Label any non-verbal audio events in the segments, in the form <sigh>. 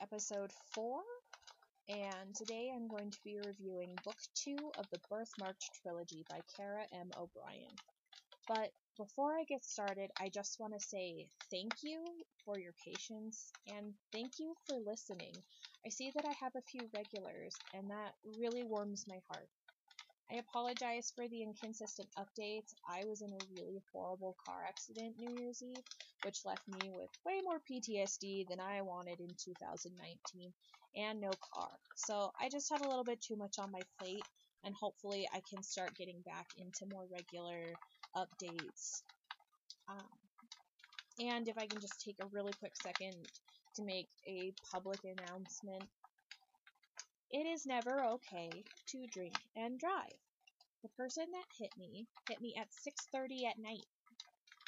episode 4, and today I'm going to be reviewing Book 2 of the Birthmarked Trilogy by Caragh M. O'Brien. But before I get started, I just want to say thank you for your patience and thank you for listening. I see that I have a few regulars, and that really warms my heart. I apologize for the inconsistent updates. I was in a really horrible car accident New Year's Eve, which left me with way more PTSD than I wanted in 2019, and no car. So I just had a little bit too much on my plate, and hopefully I can start getting back into more regular updates. Um, and if I can just take a really quick second to make a public announcement it is never okay to drink and drive. The person that hit me hit me at 6:30 at night.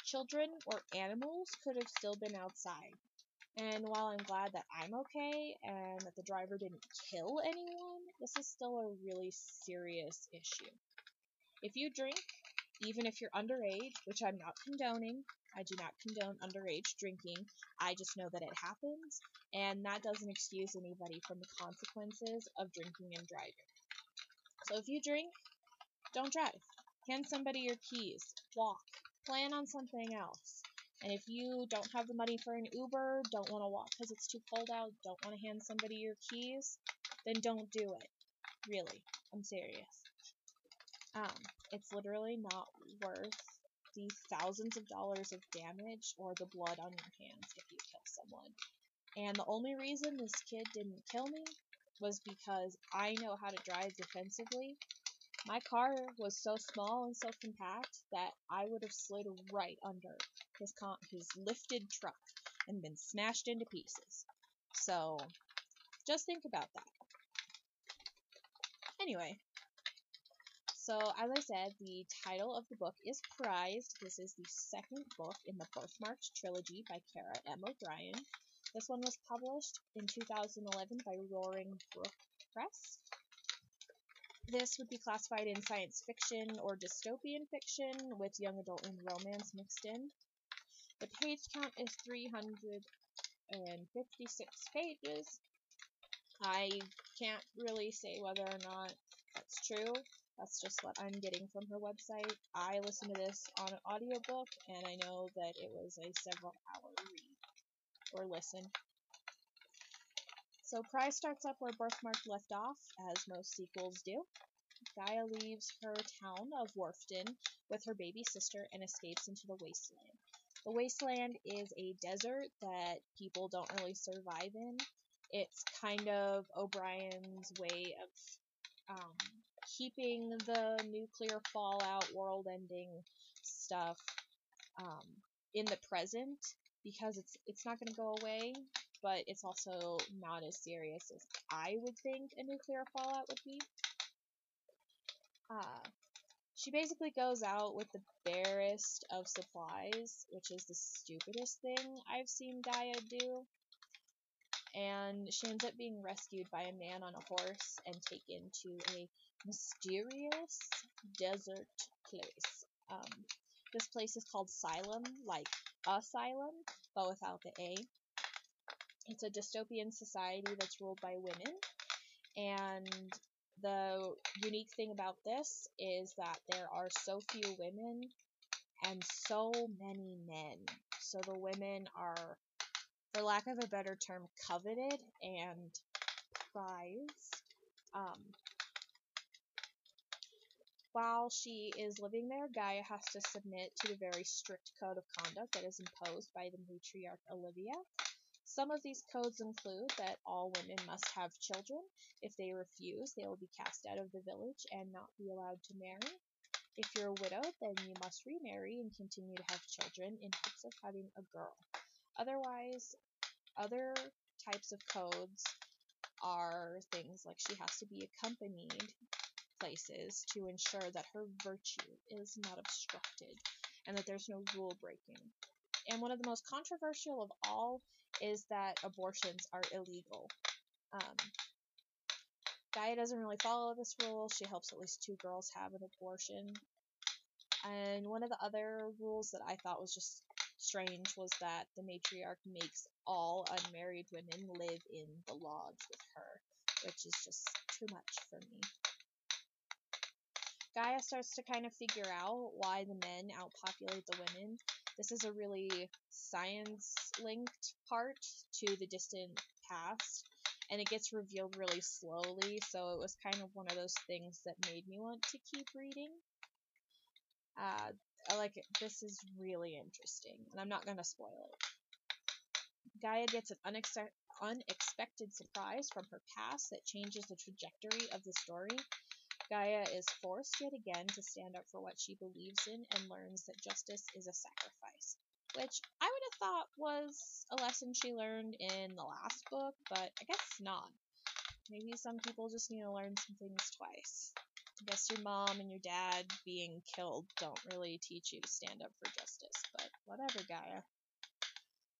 Children or animals could have still been outside. And while I'm glad that I'm okay and that the driver didn't kill anyone, this is still a really serious issue. If you drink, even if you're underage, which I'm not condoning, I do not condone underage drinking. I just know that it happens, and that doesn't excuse anybody from the consequences of drinking and driving. So if you drink, don't drive. Hand somebody your keys. Walk. Plan on something else. And if you don't have the money for an Uber, don't want to walk because it's too cold out, don't want to hand somebody your keys, then don't do it. Really. I'm serious. Um, it's literally not worth the thousands of dollars of damage or the blood on your hands if you kill someone. And the only reason this kid didn't kill me was because I know how to drive defensively. My car was so small and so compact that I would have slid right under his con- his lifted truck and been smashed into pieces. So, just think about that. Anyway, so, as I said, the title of the book is Prized. This is the second book in the Birthmarked trilogy by Caragh M. O'Brien. This one was published in 2011 by Roaring Brook Press. This would be classified in science fiction or dystopian fiction with young adult and romance mixed in. The page count is 356 pages. I can't really say whether or not that's true. That's just what I'm getting from her website. I listened to this on an audiobook, and I know that it was a several hour read or listen. So Prize starts up where Birthmark left off, as most sequels do. Gaia leaves her town of Wharfton with her baby sister and escapes into the wasteland. The wasteland is a desert that people don't really survive in. It's kind of O'Brien's way of um, keeping the nuclear fallout, world ending stuff um, in the present because it's it's not going to go away, but it's also not as serious as I would think a nuclear fallout would be. Uh, she basically goes out with the barest of supplies, which is the stupidest thing I've seen Gaia do. And she ends up being rescued by a man on a horse and taken to a mysterious desert place. Um, this place is called Sylum, like asylum, but without the A. It's a dystopian society that's ruled by women, and the unique thing about this is that there are so few women and so many men. So the women are, for lack of a better term, coveted and prized. Um, while she is living there, Gaia has to submit to the very strict code of conduct that is imposed by the matriarch Olivia. Some of these codes include that all women must have children. If they refuse, they will be cast out of the village and not be allowed to marry. If you're a widow, then you must remarry and continue to have children in hopes of having a girl. Otherwise, other types of codes are things like she has to be accompanied places to ensure that her virtue is not obstructed and that there's no rule breaking. And one of the most controversial of all is that abortions are illegal. Um, Gaia doesn't really follow this rule. She helps at least two girls have an abortion. And one of the other rules that I thought was just strange was that the matriarch makes all unmarried women live in the lodge with her, which is just too much for me. Gaia starts to kind of figure out why the men outpopulate the women. This is a really science linked part to the distant past, and it gets revealed really slowly, so it was kind of one of those things that made me want to keep reading. Uh, I like it. This is really interesting, and I'm not going to spoil it. Gaia gets an unex- unexpected surprise from her past that changes the trajectory of the story. Gaia is forced yet again to stand up for what she believes in and learns that justice is a sacrifice, which I would have thought was a lesson she learned in the last book, but I guess not. Maybe some people just need to learn some things twice. I guess your mom and your dad being killed don't really teach you to stand up for justice, but whatever, Gaia.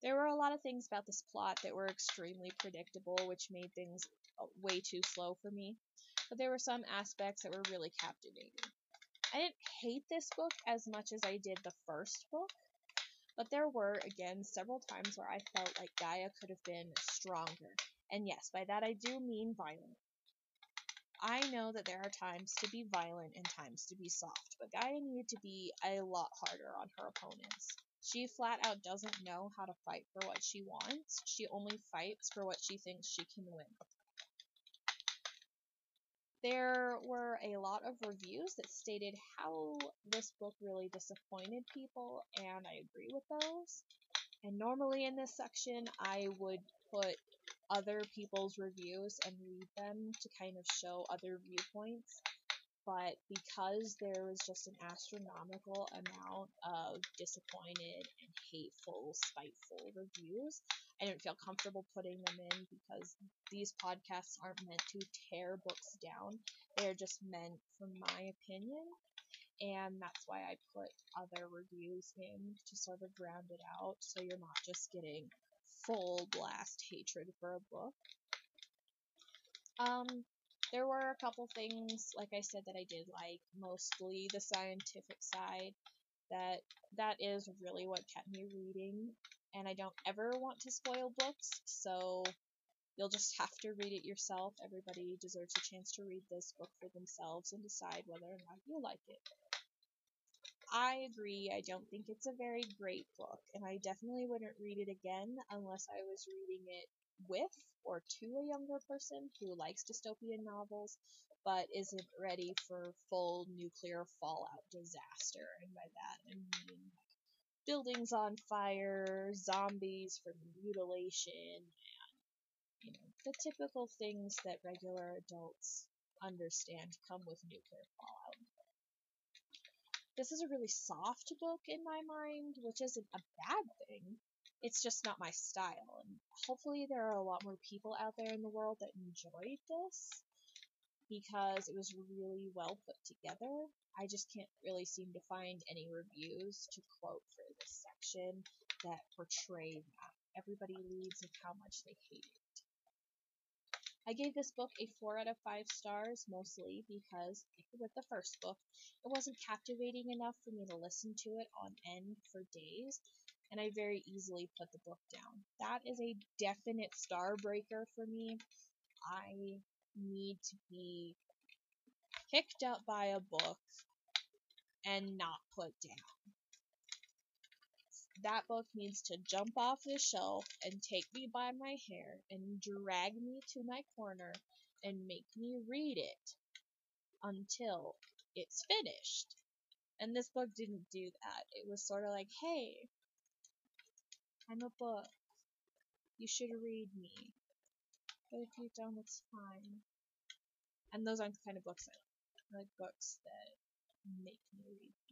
There were a lot of things about this plot that were extremely predictable, which made things uh, way too slow for me, but there were some aspects that were really captivating. I didn't hate this book as much as I did the first book, but there were, again, several times where I felt like Gaia could have been stronger. And yes, by that I do mean violent. I know that there are times to be violent and times to be soft, but Gaia needed to be a lot harder on her opponents. She flat out doesn't know how to fight for what she wants. She only fights for what she thinks she can win. There were a lot of reviews that stated how this book really disappointed people, and I agree with those. And normally in this section, I would put other people's reviews and read them to kind of show other viewpoints. But because there was just an astronomical amount of disappointed and hateful, spiteful reviews, I didn't feel comfortable putting them in because these podcasts aren't meant to tear books down. They're just meant for my opinion. And that's why I put other reviews in to sort of round it out so you're not just getting full blast hatred for a book. Um, there were a couple things, like I said, that I did like, mostly the scientific side. That that is really what kept me reading, and I don't ever want to spoil books, so you'll just have to read it yourself. Everybody deserves a chance to read this book for themselves and decide whether or not you like it. I agree. I don't think it's a very great book, and I definitely wouldn't read it again unless I was reading it with or to a younger person who likes dystopian novels but isn't ready for full nuclear fallout disaster. And by that, I mean buildings on fire, zombies from mutilation, and you know the typical things that regular adults understand come with nuclear fallout. This is a really soft book in my mind, which isn't a bad thing. It's just not my style, and hopefully there are a lot more people out there in the world that enjoyed this because it was really well put together. I just can't really seem to find any reviews to quote for this section that portray that. Everybody leaves with how much they hate it. I gave this book a 4 out of 5 stars, mostly because, with the first book, it wasn't captivating enough for me to listen to it on end for days, and I very easily put the book down. That is a definite star breaker for me. I need to be picked up by a book and not put down that book needs to jump off the shelf and take me by my hair and drag me to my corner and make me read it until it's finished. And this book didn't do that. It was sort of like, hey, I'm a book. You should read me. But if you don't, it's fine. And those aren't the kind of books I like. I like books that make me read.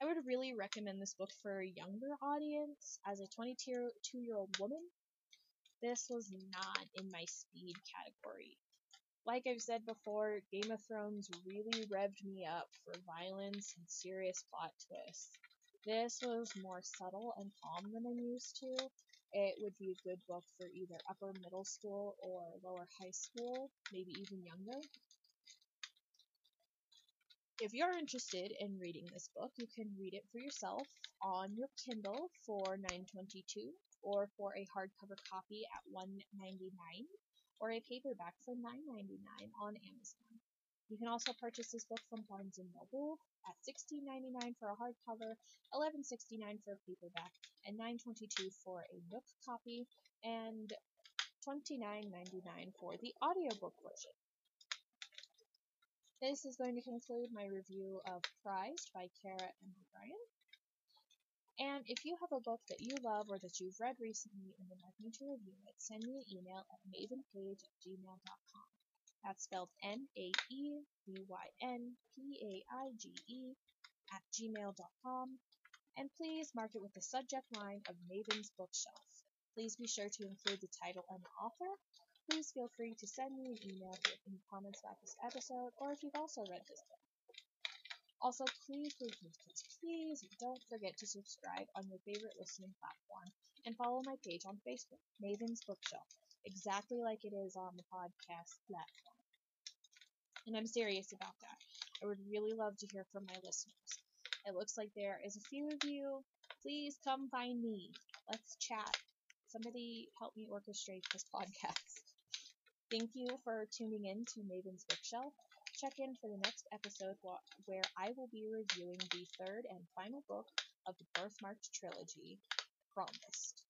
I would really recommend this book for a younger audience. As a 22 year old woman, this was not in my speed category. Like I've said before, Game of Thrones really revved me up for violence and serious plot twists. This was more subtle and calm than I'm used to. It would be a good book for either upper middle school or lower high school, maybe even younger. If you're interested in reading this book, you can read it for yourself on your Kindle for 9.22 or for a hardcover copy at 1.99 or a paperback for 9.99 on Amazon. You can also purchase this book from Barnes & Noble at $16.99 for a hardcover, $11.69 for a paperback, and $9.22 for a Nook copy, and $29.99 for the audiobook version. This is going to conclude my review of Prized by Caragh and O'Brien. And if you have a book that you love or that you've read recently and would like me to review it, send me an email at naevynpaige at gmail.com. That's spelled N A E V Y N P A I G E at gmail.com. And please mark it with the subject line of Maven's Bookshelf. Please be sure to include the title and author, Please feel free to send me an email with any comments about this episode or if you've also read this book. Also, please, please, please, please, please don't forget to subscribe on your favorite listening platform and follow my page on Facebook, Maven's Bookshelf, exactly like it is on the podcast platform. And I'm serious about that. I would really love to hear from my listeners. It looks like there is a few of you. Please come find me. Let's chat. Somebody help me orchestrate this <laughs> podcast. Thank you for tuning in to Maven's Bookshelf. Check in for the next episode where I will be reviewing the third and final book of the Birthmarked trilogy, Promised.